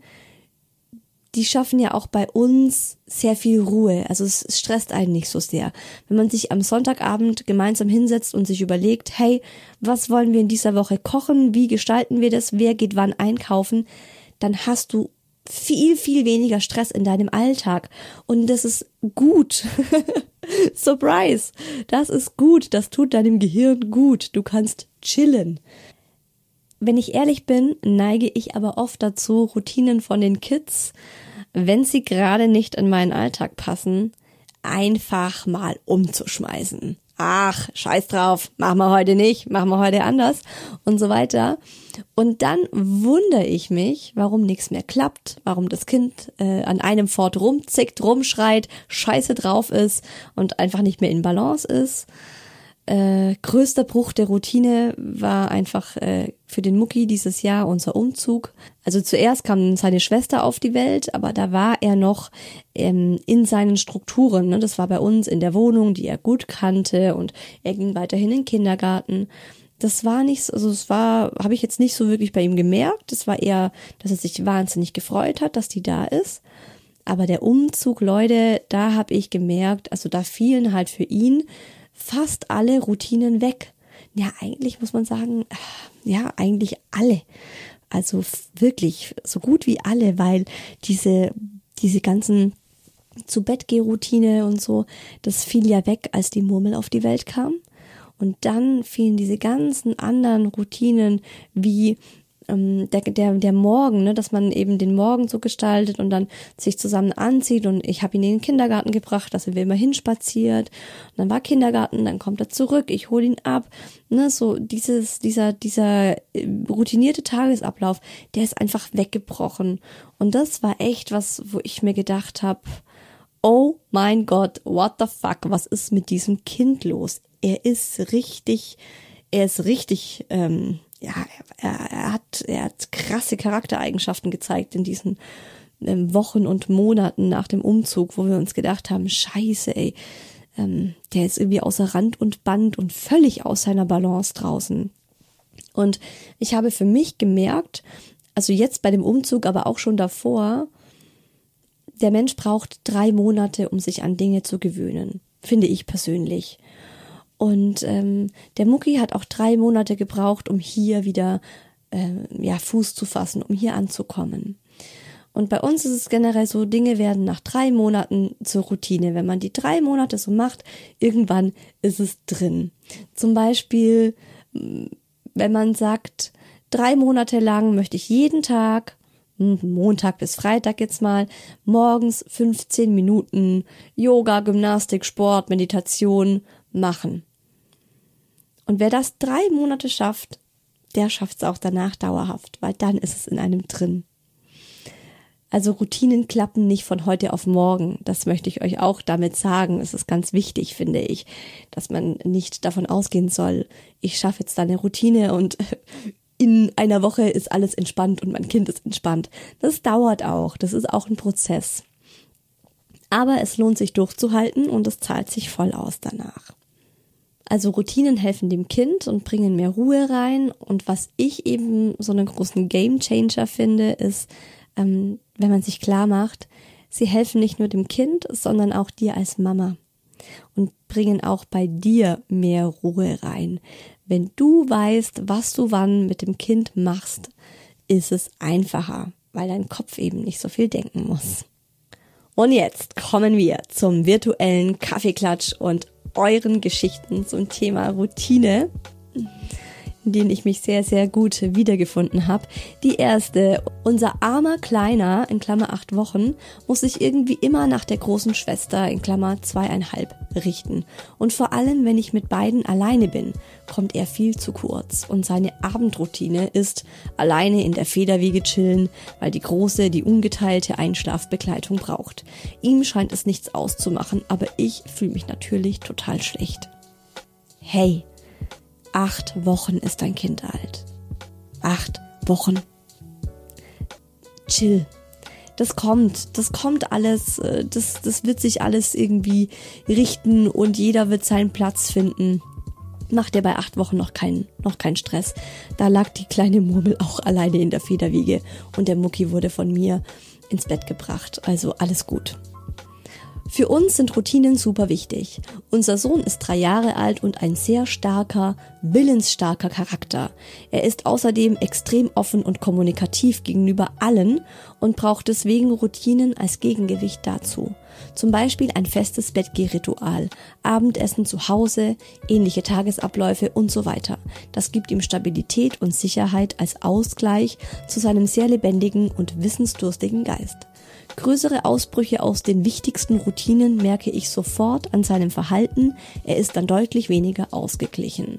die schaffen ja auch bei uns sehr viel Ruhe. Also es stresst einen nicht so sehr. Wenn man sich am Sonntagabend gemeinsam hinsetzt und sich überlegt, hey, was wollen wir in dieser Woche kochen? Wie gestalten wir das? Wer geht wann einkaufen? Dann hast du viel, viel weniger Stress in deinem Alltag. Und das ist gut. (laughs) Surprise. Das ist gut. Das tut deinem Gehirn gut. Du kannst chillen. Wenn ich ehrlich bin, neige ich aber oft dazu, Routinen von den Kids, wenn sie gerade nicht in meinen Alltag passen, einfach mal umzuschmeißen. Ach, scheiß drauf, machen wir heute nicht, machen wir heute anders und so weiter. Und dann wundere ich mich, warum nichts mehr klappt, warum das Kind äh, an einem Fort rumzickt, rumschreit, scheiße drauf ist und einfach nicht mehr in Balance ist äh, größter Bruch der Routine war einfach äh, für den Mucki dieses Jahr unser Umzug. Also zuerst kam seine Schwester auf die Welt, aber da war er noch ähm, in seinen Strukturen. Ne? Das war bei uns in der Wohnung, die er gut kannte und er ging weiterhin in den Kindergarten. das war nicht, so- also es war, habe ich jetzt nicht so wirklich bei ihm gemerkt. Es war eher, dass er sich wahnsinnig gefreut hat, dass die da ist. Aber der Umzug, Leute, da habe ich gemerkt, also da fielen halt für ihn fast alle Routinen weg. Ja, eigentlich muss man sagen, ja, eigentlich alle. Also wirklich so gut wie alle, weil diese, diese ganzen zu Bett Routine und so, das fiel ja weg, als die Murmel auf die Welt kam. Und dann fielen diese ganzen anderen Routinen wie ähm, der, der, der Morgen, ne, dass man eben den Morgen so gestaltet und dann sich zusammen anzieht und ich habe ihn in den Kindergarten gebracht, dass er immer hinspaziert. Und dann war Kindergarten, dann kommt er zurück, ich hole ihn ab. Ne, so dieses, dieser, dieser äh, routinierte Tagesablauf, der ist einfach weggebrochen. Und das war echt was, wo ich mir gedacht habe, oh mein Gott, what the fuck, was ist mit diesem Kind los? Er ist richtig, er ist richtig, ähm, ja, er, er hat, er hat krasse Charaktereigenschaften gezeigt in diesen ähm, Wochen und Monaten nach dem Umzug, wo wir uns gedacht haben, scheiße, ey, ähm, der ist irgendwie außer Rand und Band und völlig aus seiner Balance draußen. Und ich habe für mich gemerkt, also jetzt bei dem Umzug, aber auch schon davor, der Mensch braucht drei Monate, um sich an Dinge zu gewöhnen, finde ich persönlich. Und ähm, der Mucki hat auch drei Monate gebraucht, um hier wieder äh, ja, Fuß zu fassen, um hier anzukommen. Und bei uns ist es generell so, Dinge werden nach drei Monaten zur Routine. Wenn man die drei Monate so macht, irgendwann ist es drin. Zum Beispiel, mh, wenn man sagt, drei Monate lang möchte ich jeden Tag, mh, Montag bis Freitag jetzt mal, morgens 15 Minuten Yoga, Gymnastik, Sport, Meditation machen. Und wer das drei Monate schafft, der schafft es auch danach dauerhaft, weil dann ist es in einem drin. Also Routinen klappen nicht von heute auf morgen. Das möchte ich euch auch damit sagen. Es ist ganz wichtig, finde ich, dass man nicht davon ausgehen soll, ich schaffe jetzt da eine Routine und (laughs) in einer Woche ist alles entspannt und mein Kind ist entspannt. Das dauert auch. Das ist auch ein Prozess. Aber es lohnt sich durchzuhalten und es zahlt sich voll aus danach. Also Routinen helfen dem Kind und bringen mehr Ruhe rein. Und was ich eben so einen großen Game Changer finde, ist, ähm, wenn man sich klar macht, sie helfen nicht nur dem Kind, sondern auch dir als Mama und bringen auch bei dir mehr Ruhe rein. Wenn du weißt, was du wann mit dem Kind machst, ist es einfacher, weil dein Kopf eben nicht so viel denken muss. Und jetzt kommen wir zum virtuellen Kaffeeklatsch und euren Geschichten zum Thema Routine, in denen ich mich sehr, sehr gut wiedergefunden habe. Die erste, unser armer Kleiner, in Klammer acht Wochen, muss sich irgendwie immer nach der großen Schwester, in Klammer zweieinhalb, richten. Und vor allem, wenn ich mit beiden alleine bin, kommt er viel zu kurz. Und seine Abendroutine ist alleine in der Federwiege chillen, weil die große, die ungeteilte Einschlafbegleitung braucht. Ihm scheint es nichts auszumachen, aber ich fühle mich natürlich total schlecht. Hey, acht Wochen ist dein Kind alt. Acht Wochen. Chill. Das kommt, das kommt alles, äh, das, das wird sich alles irgendwie richten und jeder wird seinen Platz finden. Macht dir bei acht Wochen noch keinen, noch keinen Stress. Da lag die kleine Murmel auch alleine in der Federwiege und der Mucki wurde von mir ins Bett gebracht. Also alles gut. Für uns sind Routinen super wichtig. Unser Sohn ist drei Jahre alt und ein sehr starker, willensstarker Charakter. Er ist außerdem extrem offen und kommunikativ gegenüber allen und braucht deswegen Routinen als Gegengewicht dazu. Zum Beispiel ein festes Bettgehritual, Abendessen zu Hause, ähnliche Tagesabläufe und so weiter. Das gibt ihm Stabilität und Sicherheit als Ausgleich zu seinem sehr lebendigen und wissensdurstigen Geist. Größere Ausbrüche aus den wichtigsten Routinen merke ich sofort an seinem Verhalten. Er ist dann deutlich weniger ausgeglichen.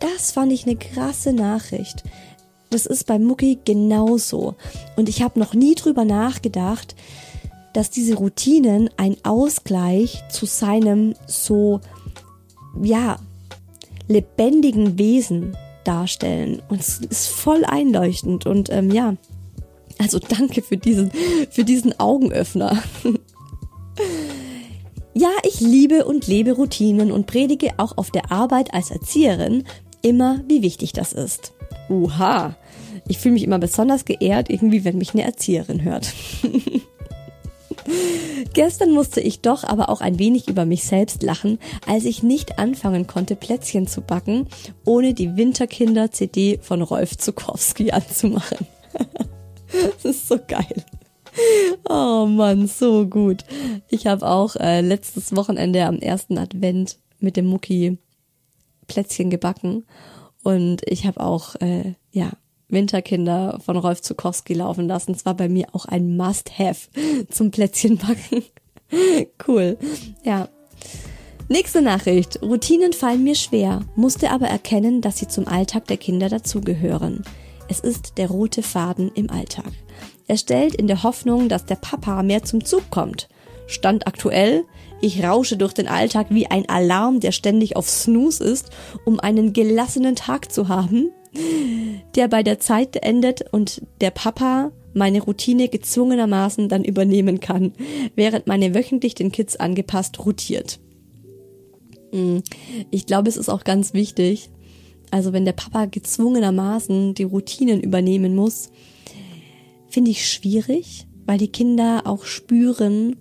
Das fand ich eine krasse Nachricht. Das ist bei Mucki genauso. Und ich habe noch nie drüber nachgedacht, dass diese Routinen ein Ausgleich zu seinem so, ja, lebendigen Wesen darstellen. Und es ist voll einleuchtend. Und ähm, ja, also danke für diesen, für diesen Augenöffner. Ja, ich liebe und lebe Routinen und predige auch auf der Arbeit als Erzieherin immer, wie wichtig das ist. Uha, ich fühle mich immer besonders geehrt, irgendwie, wenn mich eine Erzieherin hört. (laughs) Gestern musste ich doch aber auch ein wenig über mich selbst lachen, als ich nicht anfangen konnte, Plätzchen zu backen, ohne die Winterkinder-CD von Rolf Zukowski anzumachen. (laughs) (laughs) das ist so geil. Oh Mann, so gut. Ich habe auch äh, letztes Wochenende am ersten Advent mit dem Mucki Plätzchen gebacken und ich habe auch äh, ja Winterkinder von Rolf Zukowski laufen lassen. Es war bei mir auch ein Must-Have zum Plätzchenbacken. (laughs) cool. Ja. Nächste Nachricht. Routinen fallen mir schwer, musste aber erkennen, dass sie zum Alltag der Kinder dazugehören. Es ist der rote Faden im Alltag. Er stellt in der Hoffnung, dass der Papa mehr zum Zug kommt. Stand aktuell, ich rausche durch den Alltag wie ein Alarm, der ständig auf Snooze ist, um einen gelassenen Tag zu haben, der bei der Zeit endet und der Papa meine Routine gezwungenermaßen dann übernehmen kann, während meine wöchentlich den Kids angepasst rotiert. Hm, ich glaube, es ist auch ganz wichtig, also wenn der Papa gezwungenermaßen die Routinen übernehmen muss, finde ich schwierig, weil die Kinder auch spüren,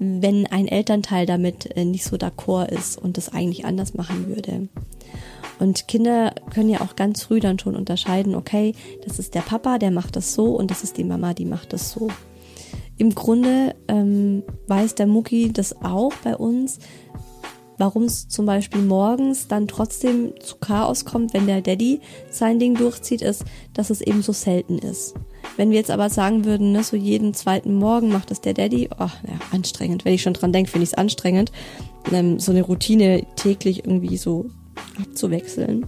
wenn ein Elternteil damit äh, nicht so d'accord ist und das eigentlich anders machen würde. Und Kinder können ja auch ganz früh dann schon unterscheiden, okay, das ist der Papa, der macht das so und das ist die Mama, die macht das so. Im Grunde ähm, weiß der Mucki das auch bei uns, warum es zum Beispiel morgens dann trotzdem zu Chaos kommt, wenn der Daddy sein Ding durchzieht, ist, dass es eben so selten ist. Wenn wir jetzt aber sagen würden, ne, so jeden zweiten Morgen macht das der Daddy, oh, ja, anstrengend. Wenn ich schon dran denke, finde ich es anstrengend, ähm, so eine Routine täglich irgendwie so abzuwechseln.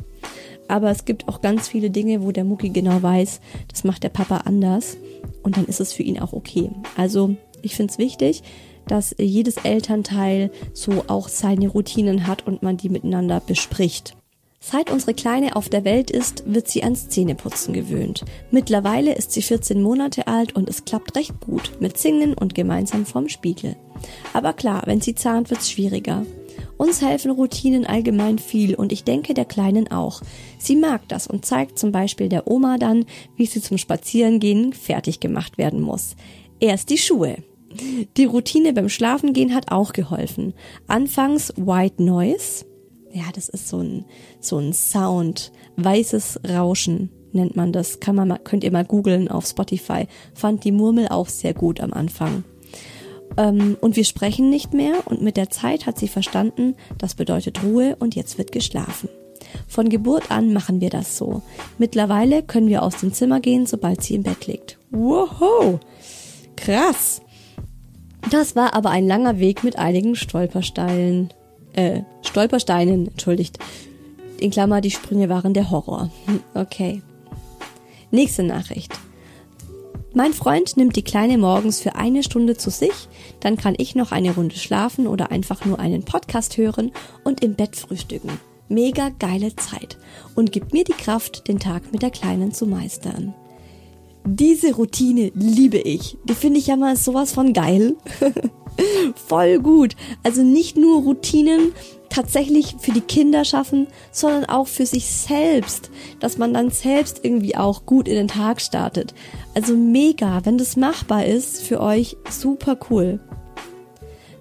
Aber es gibt auch ganz viele Dinge, wo der Mucki genau weiß, das macht der Papa anders und dann ist es für ihn auch okay. Also ich finde es wichtig, dass jedes Elternteil so auch seine Routinen hat und man die miteinander bespricht. Seit unsere Kleine auf der Welt ist, wird sie ans Zähneputzen gewöhnt. Mittlerweile ist sie 14 Monate alt und es klappt recht gut mit Singen und gemeinsam vorm Spiegel. Aber klar, wenn sie zahnt, wird's schwieriger. Uns helfen Routinen allgemein viel und ich denke der Kleinen auch. Sie mag das und zeigt zum Beispiel der Oma dann, wie sie zum Spazierengehen fertig gemacht werden muss. Erst die Schuhe. Die Routine beim Schlafengehen hat auch geholfen. Anfangs White Noise, ja, das ist so ein, so ein Sound, weißes Rauschen nennt man das. Kann man könnt ihr mal googeln auf Spotify. Fand die Murmel auch sehr gut am Anfang. Ähm, und wir sprechen nicht mehr und mit der Zeit hat sie verstanden, das bedeutet Ruhe und jetzt wird geschlafen. Von Geburt an machen wir das so. Mittlerweile können wir aus dem Zimmer gehen, sobald sie im Bett liegt. Wow, krass. Das war aber ein langer Weg mit einigen Stolpersteilen äh, Stolpersteinen, entschuldigt. In Klammer, die Sprünge waren der Horror. Hm, okay. Nächste Nachricht. Mein Freund nimmt die Kleine morgens für eine Stunde zu sich, dann kann ich noch eine Runde schlafen oder einfach nur einen Podcast hören und im Bett frühstücken. Mega geile Zeit und gibt mir die Kraft, den Tag mit der Kleinen zu meistern. Diese Routine liebe ich. Die finde ich ja mal sowas von geil. (laughs) Voll gut. Also nicht nur Routinen tatsächlich für die Kinder schaffen, sondern auch für sich selbst, dass man dann selbst irgendwie auch gut in den Tag startet. Also mega, wenn das machbar ist für euch, super cool.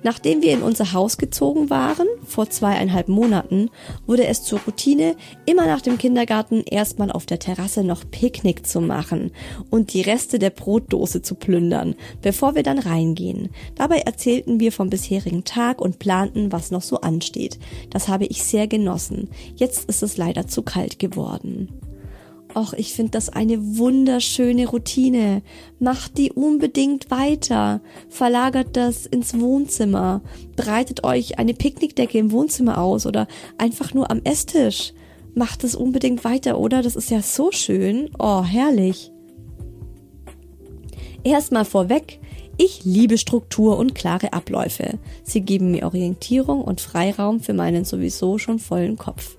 Nachdem wir in unser Haus gezogen waren, vor zweieinhalb Monaten, wurde es zur Routine, immer nach dem Kindergarten erstmal auf der Terrasse noch Picknick zu machen und die Reste der Brotdose zu plündern, bevor wir dann reingehen. Dabei erzählten wir vom bisherigen Tag und planten, was noch so ansteht. Das habe ich sehr genossen. Jetzt ist es leider zu kalt geworden. Och, ich finde das eine wunderschöne Routine. Macht die unbedingt weiter. Verlagert das ins Wohnzimmer. Breitet euch eine Picknickdecke im Wohnzimmer aus oder einfach nur am Esstisch. Macht es unbedingt weiter, oder? Das ist ja so schön. Oh, herrlich. Erstmal vorweg. Ich liebe Struktur und klare Abläufe. Sie geben mir Orientierung und Freiraum für meinen sowieso schon vollen Kopf.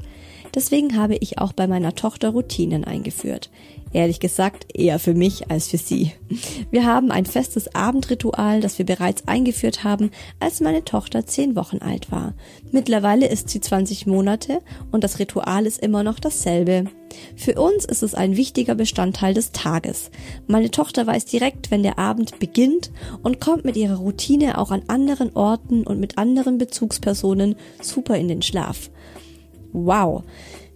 Deswegen habe ich auch bei meiner Tochter Routinen eingeführt. Ehrlich gesagt, eher für mich als für sie. Wir haben ein festes Abendritual, das wir bereits eingeführt haben, als meine Tochter zehn Wochen alt war. Mittlerweile ist sie 20 Monate und das Ritual ist immer noch dasselbe. Für uns ist es ein wichtiger Bestandteil des Tages. Meine Tochter weiß direkt, wenn der Abend beginnt und kommt mit ihrer Routine auch an anderen Orten und mit anderen Bezugspersonen super in den Schlaf. Wow.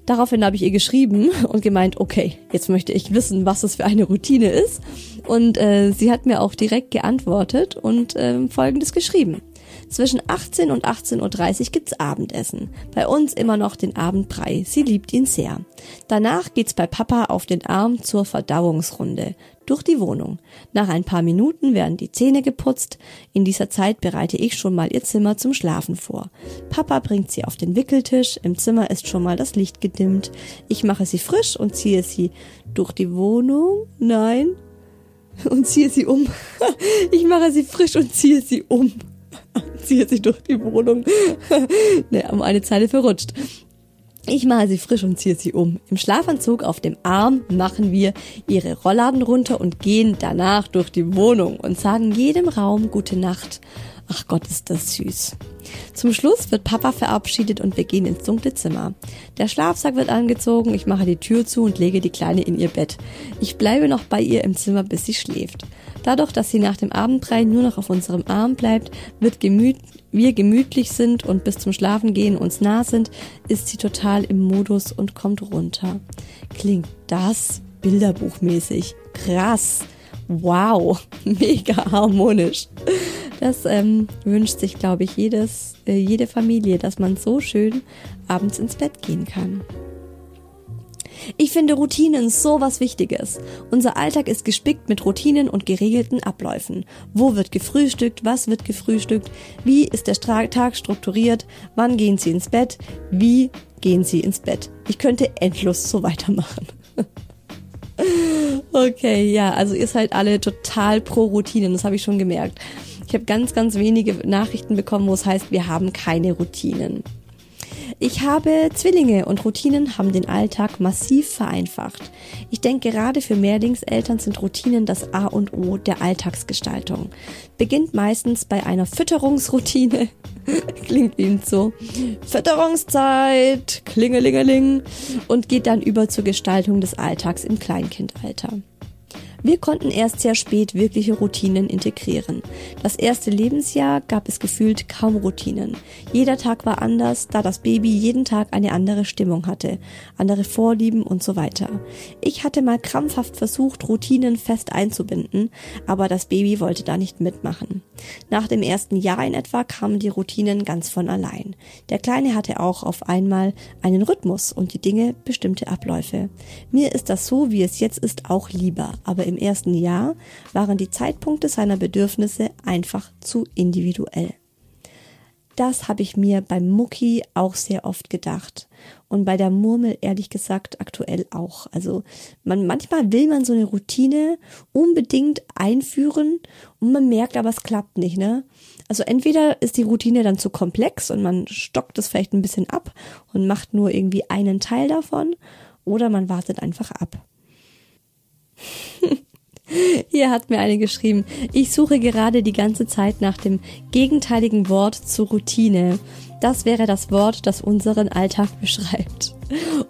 Daraufhin habe ich ihr geschrieben (laughs) und gemeint, okay, jetzt möchte ich wissen, was das für eine Routine ist. Und äh, sie hat mir auch direkt geantwortet und äh, folgendes geschrieben. Zwischen 18 und 18.30 Uhr gibt's Abendessen. Bei uns immer noch den Abendbrei. Sie liebt ihn sehr. Danach geht's bei Papa auf den Arm zur Verdauungsrunde durch die Wohnung. Nach ein paar Minuten werden die Zähne geputzt. In dieser Zeit bereite ich schon mal ihr Zimmer zum Schlafen vor. Papa bringt sie auf den Wickeltisch. Im Zimmer ist schon mal das Licht gedimmt. Ich mache sie frisch und ziehe sie durch die Wohnung. Nein. Und ziehe sie um. (laughs) Ich mache sie frisch und ziehe sie um. Ziehe (laughs) sie durch die Wohnung. (laughs) ne, um eine Zeile verrutscht. Ich mache sie frisch und ziehe sie um. Im Schlafanzug auf dem Arm machen wir ihre Rollladen runter und gehen danach durch die Wohnung und sagen jedem Raum gute Nacht. Ach Gott, ist das süß. Zum Schluss wird Papa verabschiedet und wir gehen ins dunkle Zimmer. Der Schlafsack wird angezogen, ich mache die Tür zu und lege die Kleine in ihr Bett. Ich bleibe noch bei ihr im Zimmer, bis sie schläft. Dadurch, dass sie nach dem Abendbrei nur noch auf unserem Arm bleibt, wird gemüt wir gemütlich sind und bis zum Schlafengehen uns nah sind, ist sie total im Modus und kommt runter. Klingt das bilderbuchmäßig. Krass. Wow. (laughs) Mega harmonisch. Das ähm, wünscht sich, glaube ich, jedes, äh, jede Familie, dass man so schön abends ins Bett gehen kann. Ich finde Routinen so was Wichtiges. Unser Alltag ist gespickt mit Routinen und geregelten Abläufen. Wo wird gefrühstückt? Was wird gefrühstückt? Wie ist der Tag strukturiert? Wann gehen Sie ins Bett? Wie gehen Sie ins Bett? Ich könnte endlos so weitermachen. (laughs) okay, ja, also ihr seid alle total pro Routinen, das habe ich schon gemerkt. Ich habe ganz, ganz wenige Nachrichten bekommen, wo es heißt, wir haben keine Routinen. Ich habe Zwillinge und Routinen haben den Alltag massiv vereinfacht. Ich denke, gerade für Mehrlingseltern sind Routinen das A und O der Alltagsgestaltung. Beginnt meistens bei einer Fütterungsroutine. (laughs) Klingt wie so. Fütterungszeit, klingelingeling und geht dann über zur Gestaltung des Alltags im Kleinkindalter. Wir konnten erst sehr spät wirkliche Routinen integrieren. Das erste Lebensjahr gab es gefühlt kaum Routinen. Jeder Tag war anders, da das Baby jeden Tag eine andere Stimmung hatte, andere Vorlieben und so weiter. Ich hatte mal krampfhaft versucht, Routinen fest einzubinden, aber das Baby wollte da nicht mitmachen. Nach dem ersten Jahr in etwa kamen die Routinen ganz von allein. Der Kleine hatte auch auf einmal einen Rhythmus und die Dinge bestimmte Abläufe. Mir ist das so, wie es jetzt ist, auch lieber, aber im ersten Jahr waren die Zeitpunkte seiner Bedürfnisse einfach zu individuell. Das habe ich mir beim Mucki auch sehr oft gedacht. Und bei der Murmel ehrlich gesagt aktuell auch. Also man, manchmal will man so eine Routine unbedingt einführen und man merkt aber, es klappt nicht, ne? Also entweder ist die Routine dann zu komplex und man stockt es vielleicht ein bisschen ab und macht nur irgendwie einen Teil davon oder man wartet einfach ab. (laughs) Hier hat mir eine geschrieben, ich suche gerade die ganze Zeit nach dem gegenteiligen Wort zur Routine. Das wäre das Wort, das unseren Alltag beschreibt.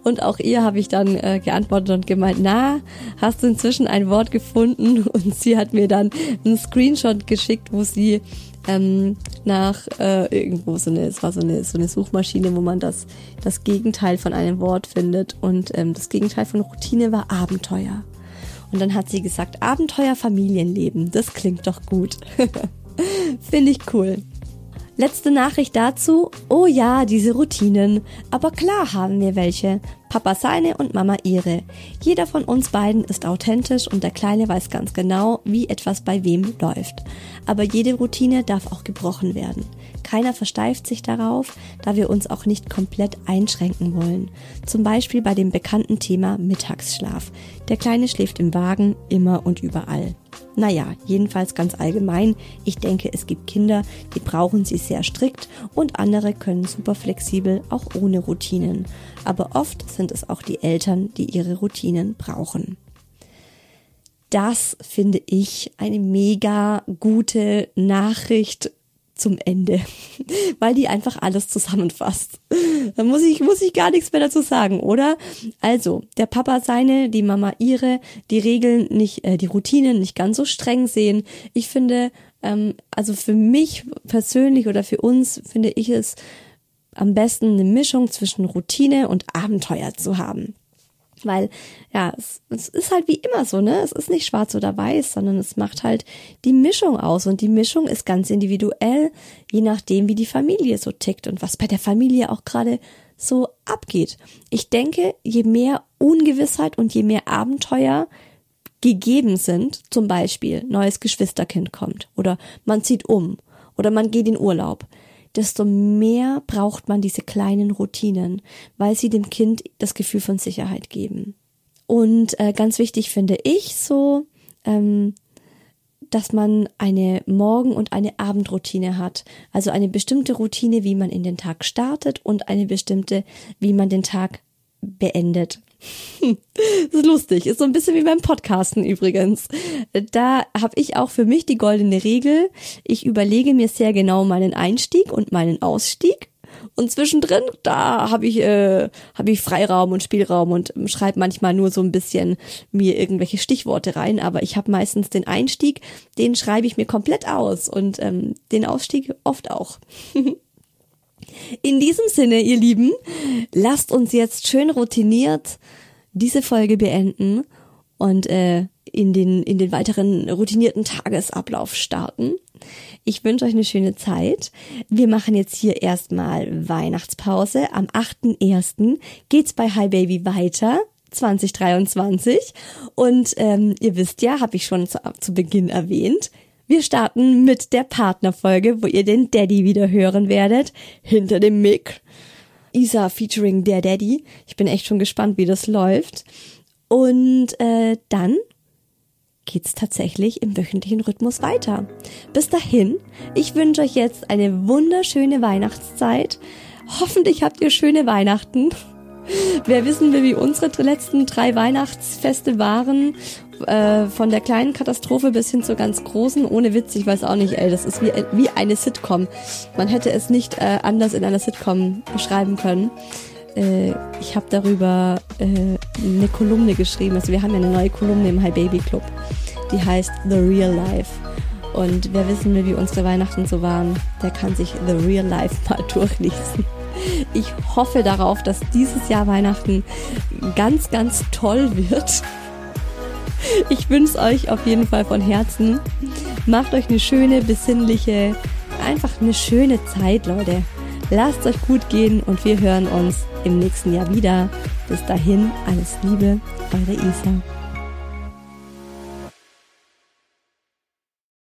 Und auch ihr habe ich dann äh, geantwortet und gemeint, na, hast du inzwischen ein Wort gefunden? (laughs) Und sie hat mir dann einen Screenshot geschickt, wo sie ähm, nach äh, irgendwo so eine, es war so eine, so eine Suchmaschine, wo man das, das Gegenteil von einem Wort findet. Und ähm, das Gegenteil von Routine war Abenteuer. Und dann hat sie gesagt, Abenteuer Familienleben, das klingt doch gut. (laughs) Finde ich cool. Letzte Nachricht dazu. Oh ja, diese Routinen. Aber klar haben wir welche. Papa seine und Mama ihre. Jeder von uns beiden ist authentisch und der Kleine weiß ganz genau, wie etwas bei wem läuft. Aber jede Routine darf auch gebrochen werden. Keiner versteift sich darauf, da wir uns auch nicht komplett einschränken wollen. Zum Beispiel bei dem bekannten Thema Mittagsschlaf. Der Kleine schläft im Wagen immer und überall. Naja, jedenfalls ganz allgemein. Ich denke, es gibt Kinder, die brauchen sie sehr strikt und andere können super flexibel, auch ohne Routinen. Aber oft sind es auch die Eltern, die ihre Routinen brauchen. Das finde ich eine mega gute Nachricht zum Ende, (laughs) weil die einfach alles zusammenfasst. Da muss ich, muss ich gar nichts mehr dazu sagen, oder? Also, der Papa seine, die Mama ihre, die Regeln nicht, äh, die Routinen nicht ganz so streng sehen. Ich finde, ähm, also für mich persönlich oder für uns finde ich es am besten eine Mischung zwischen Routine und Abenteuer zu haben. Weil, ja, es, es ist halt wie immer so, ne? Es ist nicht schwarz oder weiß, sondern es macht halt die Mischung aus. Und die Mischung ist ganz individuell, je nachdem, wie die Familie so tickt und was bei der Familie auch gerade so abgeht. Ich denke, je mehr Ungewissheit und je mehr Abenteuer gegeben sind, zum Beispiel neues Geschwisterkind kommt oder man zieht um oder man geht in Urlaub, desto mehr braucht man diese kleinen Routinen, weil sie dem Kind das Gefühl von Sicherheit geben. Und äh, ganz wichtig finde ich so, ähm, dass man eine Morgen- und eine Abendroutine hat. Also eine bestimmte Routine, wie man in den Tag startet und eine bestimmte, wie man den Tag beendet. Das ist lustig, ist so ein bisschen wie beim Podcasten übrigens. Da habe ich auch für mich die goldene Regel. Ich überlege mir sehr genau meinen Einstieg und meinen Ausstieg. Und zwischendrin, da habe ich, äh, hab ich Freiraum und Spielraum und schreibe manchmal nur so ein bisschen mir irgendwelche Stichworte rein. Aber ich habe meistens den Einstieg, den schreibe ich mir komplett aus und ähm, den Ausstieg oft auch. (laughs) In diesem Sinne, ihr Lieben, lasst uns jetzt schön routiniert diese Folge beenden und äh, in den in den weiteren routinierten Tagesablauf starten. Ich wünsche euch eine schöne Zeit. Wir machen jetzt hier erstmal Weihnachtspause. Am 8.1. geht's bei Hi Baby weiter. 2023 und ähm, ihr wisst ja, habe ich schon zu, zu Beginn erwähnt, wir starten mit der Partnerfolge, wo ihr den Daddy wieder hören werdet. Hinter dem Mic. Isa featuring der Daddy. Ich bin echt schon gespannt, wie das läuft. Und äh, dann geht's tatsächlich im wöchentlichen Rhythmus weiter. Bis dahin, ich wünsche euch jetzt eine wunderschöne Weihnachtszeit. Hoffentlich habt ihr schöne Weihnachten. (laughs) Wer wissen will, wie unsere letzten drei Weihnachtsfeste waren, äh, von der kleinen Katastrophe bis hin zur ganz großen, ohne Witz, ich weiß auch nicht, ey, das ist wie, wie eine Sitcom. Man hätte es nicht äh, anders in einer Sitcom beschreiben können. Äh, ich habe darüber äh, eine Kolumne geschrieben. Also wir haben ja eine neue Kolumne im Hi Baby Club. Die heißt The Real Life. Und wer wissen will, wie unsere Weihnachten so waren, der kann sich The Real Life mal (laughs) durchlesen. Ich hoffe darauf, dass dieses Jahr Weihnachten ganz, ganz toll wird. Ich wünsche euch auf jeden Fall von Herzen. Macht euch eine schöne, besinnliche, einfach eine schöne Zeit, Leute. Lasst euch gut gehen und wir hören uns im nächsten Jahr wieder. Bis dahin, alles Liebe, eure Isa.